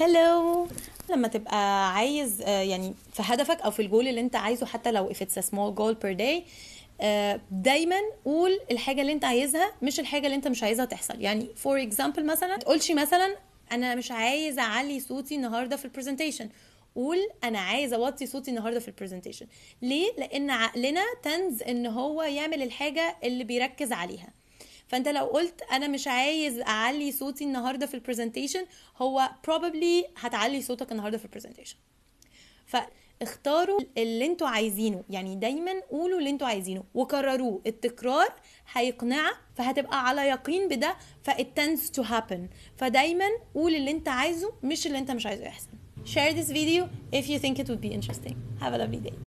هلو لما تبقى عايز آه، يعني في هدفك أو في الجول اللي أنت عايزه حتى لو if it's a small goal per day آه، دايما قول الحاجة اللي أنت عايزها مش الحاجة اللي أنت مش عايزها تحصل. يعني for example مثلا تقولش مثلا أنا مش عايز أعلي صوتي النهارده في ال presentation قول أنا عايز أوطي صوتي النهارده في ال presentation ليه؟ لأن عقلنا tends إن هو يعمل الحاجة اللي بيركز عليها. فانت لو قلت أنا مش عايز اعلي صوتي النهارده في ال presentation هو probably هتعلي صوتك النهارده في البرزنتيشن فاختاروا اللي أنتوا عايزينه يعني دايما قولوا اللي أنتوا عايزينه وكرروه. التكرار هيقنعك فهتبقى على يقين بده ف it tends to happen. فدايما قول اللي انت عايزه مش اللي انت مش عايزه يحصل. Share this video if you think it would be interesting. Have a lovely day.